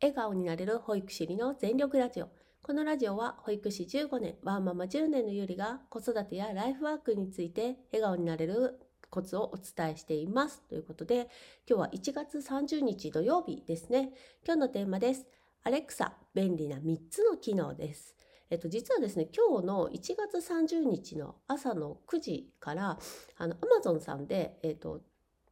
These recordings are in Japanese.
笑顔になれる保育士の全力ラジオ。このラジオは保育士15年、ワーママ10年のゆりが子育てやライフワークについて笑顔になれるコツをお伝えしています。ということで、今日は1月30日土曜日ですね。今日のテーマです。アレクサ、便利な3つの機能です。えっと、実はですね、今日の1月30日の朝の9時から、あの、Amazon さんで、えっと、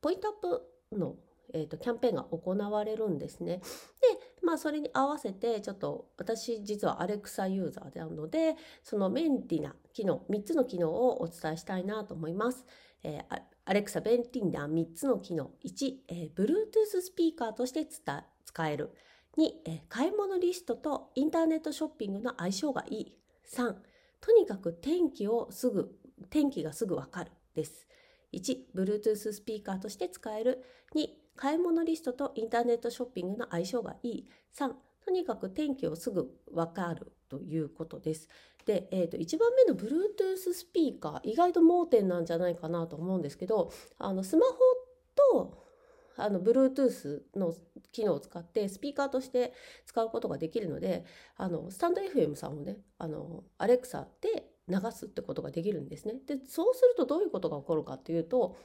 ポイントアップのえーと、キャンペーンが行われるんですね。で、まあ、それに合わせてちょっと私実はアレクサユーザーなのでその便利な機能3つの機能をお伝えしたいなと思います。えー、アレクサ便利な3つの機能。1、えー、Bluetooth スピーカーとして使える。2、えー、買い物リストとインターネットショッピングの相性がいい。3とにかく天気をすぐ天気がすぐわかる。です。1、Bluetooth スピーカーとして使える。2、買い物リストとインターネットショッピングの相性がいい。3、とにかく天気をすぐわかるということです。で、えー、と1番目の Bluetooth スピーカー意外と盲点なんじゃないかなと思うんですけどあのスマホとあの Bluetooth の機能を使ってスピーカーとして使うことができるのであのスタンド FM さんをねあの Alexa で流すってことができるんですね。でそうするとどういうことが起こるかっていうと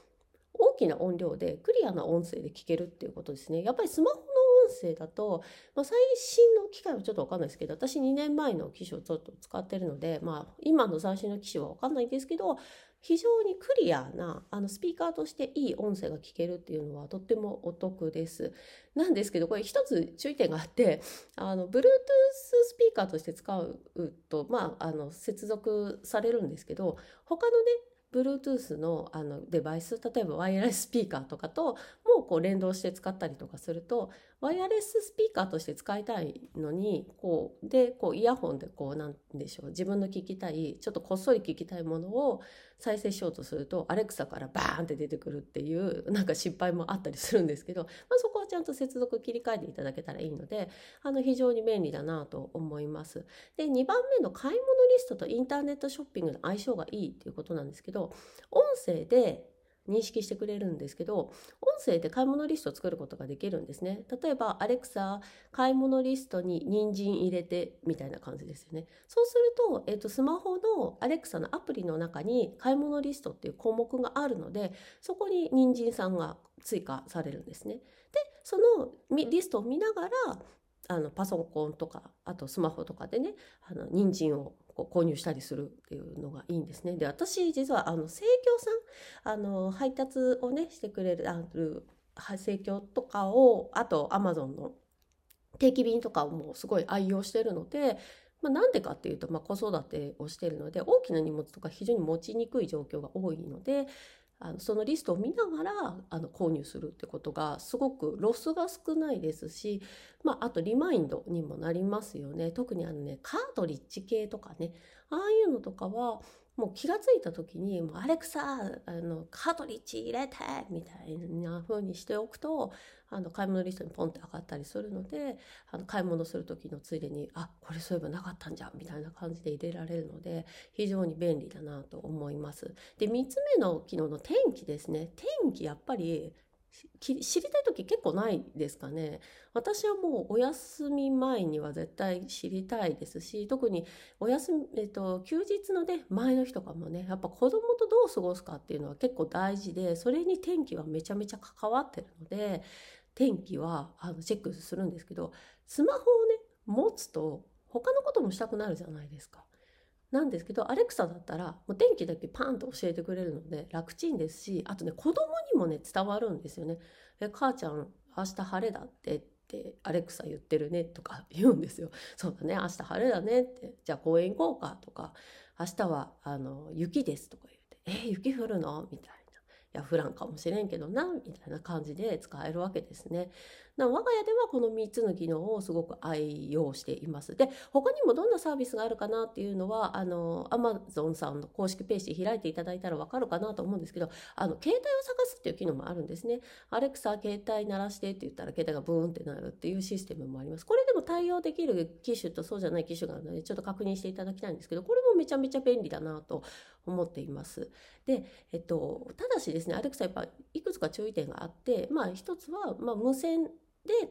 大きな音量でクリアな音声で聞けるっていうことですね。やっぱりスマホの音声だと、まあ、最新の機械はちょっとわかんないですけど私2年前の機種をちょっと使ってるので、まあ、今の最新の機種はわかんないんですけど非常にクリアなあのスピーカーとしていい音声が聞けるっていうのはとってもお得です。なんですけどこれ一つ注意点があってあの Bluetooth スピーカーとして使うとまああの接続されるんですけど他のね Bluetooth のあのデバイス例えばワイヤレススピーカーとかともこう連動して使ったりとかするとワイヤレススピーカーとして使いたいのにこうでこうイヤホンでこうなんでしょう自分の聞きたいちょっとこっそり聞きたいものを再生しようとするとアレクサからバーンって出てくるっていうなんか失敗もあったりするんですけど、まあ、そこはちゃんと接続切り替えていただけたらいいのであの非常に便利だなと思います。で2番目の買い物リストとインターネットショッピングの相性がいいっていうことなんですけど音声で認識してくれるんですけど音声で買い物リストを作ることができるんですね。例えばアレクサ買い物リストに人参入れてみたいな感じですよね。そうすると,、えーと、スマホのアレクサのアプリの中に買い物リストっていう項目があるのでそこに人参さんが追加されるんですね。でそのリストを見ながらあのパソコンとかあとスマホとかでねあの人参をこう購入したりするっていうのがいいんですね。で私実はあの生協さんあの配達をねしてくれるある生協とかをあとアマゾンの定期便とかをもうすごい愛用してるので、まあ、なんでかっていうと、まあ、子育てをしてるので大きな荷物とか非常に持ちにくい状況が多いのであのそのリストを見ながらあの購入するってことがすごくロスが少ないですし、まあ、あとリマインドにもなりますよね。特にあのねカートリッジ系とかねああいうのとかはもう気が付いた時に「もうアレクサあのカートリッジ入れて!」みたいな風にしておくとあの買い物リストにポンって上がったりするのであの買い物する時のついでに「あこれそういえばなかったんじゃ」みたいな感じで入れられるので非常に便利だなと思います。で3つ目の機能の天気ですね天気やっぱり知りたい時結構ないですかね私はもうお休み前には絶対知りたいですし特にお休み、えっと、休日のね前の日とかもねやっぱ子供とどう過ごすかっていうのは結構大事でそれに天気はめちゃめちゃ関わってるので天気はあのチェックするんですけどスマホをね持つと他のこともしたくなるじゃないですか。なんですけどアレクサだったらもう天気だけパンと教えてくれるので楽ちんですしあとね子供にもね伝わるんですよね。え母ちゃん明日晴れだってってアレクサ言ってるねとか 言うんですよ。そうだね明日晴れだねってじゃあ公園行こうかとか明日はあの雪ですとか言ってえ雪降るの？みたいな。や降らんかもしれんけどなみたいな感じで使えるわけですね。な我が家ではこの3つの機能をすごく愛用しています。で他にもどんなサービスがあるかなっていうのはあの Amazon さんの公式ページ開いていただいたらわかるかなと思うんですけどあの携帯を探すっていう機能もあるんですね。アレクサ携帯鳴らしてって言ったら携帯がブーンってなるっていうシステムもあります。これでも対応できる機種とそうじゃない機種があるのでちょっと確認していただきたいんですけどこれめちゃめちゃ便利だなと思っています。で、えっと、ただしですねアレクサやっぱいくつか注意点があってまあ一つは、まあ、無線で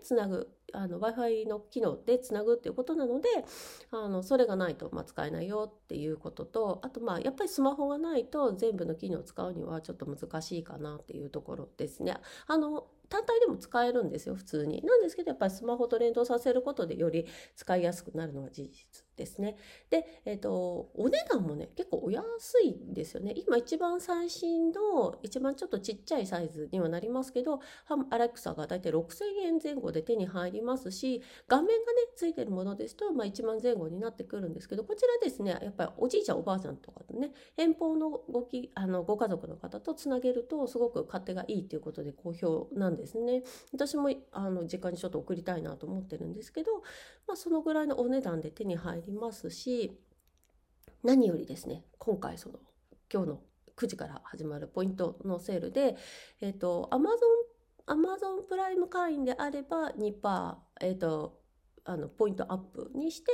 つなぐあの Wi-Fi の機能でつなぐっていうことなのであのそれがないと、まあ、使えないよっていうこととあとまあやっぱりスマホがないと全部の機能を使うにはちょっと難しいかなっていうところですね。あの単体でも使えるんですよ普通に。なんですけどやっぱりスマホと連動させることでより使いやすくなるのが事実ですね。で、えっ、ー、と、お値段もね、結構お安いんですよね。今一番最新の、一番ちょっとちっちゃいサイズにはなりますけど、アレクサがだいたい6000円前後で手に入りますし、画面がね、ついてるものですと、まあ1万前後になってくるんですけど、こちらですね、やっぱりおじいちゃんおばあちゃんとかとね、遠方のごき、あの、ご家族の方とつなげると、すごく勝手がいいということで好評なんですね。私も、あの、時間にちょっと送りたいなと思ってるんですけど、まあそのぐらいのお値段で手に入りますし何よりですね今回その今日の9時から始まるポイントのセールで、えっ、ー、と、アマゾン、アマゾンプライム会員であれば2%、えっ、ー、と、あの、ポイントアップにして、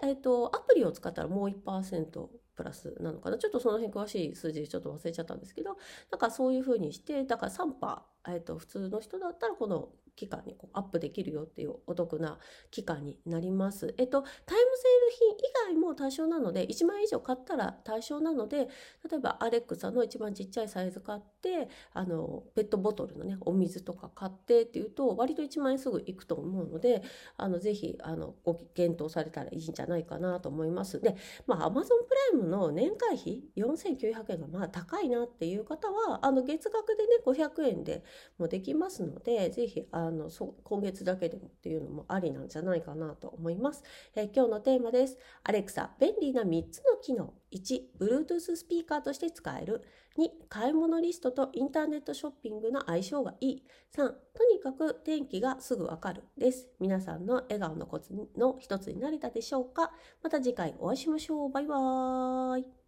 で、えっ、ー、と、アプリを使ったらもう1%プラスなのかな。ちょっとその辺詳しい数字ちょっと忘れちゃったんですけど、なんかそういうふうにして、だから3%、えっ、と、普通の人だったらこの期間にこうアップできるよっていうお得な期間になります。えっと、タイムセール品以外も対象なので、1万円以上買ったら対象なので、例えばアレックサの一番ちっちゃいサイズ買って、あの、ペットボトルのね、お水とか買ってっていうと、割と1万円すぐいくと思うので、あの、ぜひ、あの、ご検討されたらいいんじゃないかなと思います。で、まあ、アマゾンプライムの年会費4900円がまあ高いなっていう方は、あの、月額でね、500円でもできますので、ぜひ、あのそ今月だけでもっていうのもありなんじゃないかなと思います。えー、今日のテーマです。アレクサ、便利な3つの機能。1、Bluetooth スピーカーとして使える。2、買い物リストとインターネットショッピングの相性がいい。3、とにかく天気がすぐわかる。です。皆さんの笑顔のコツの一つになれたでしょうかまた次回お会いしましょう。バイバーイ。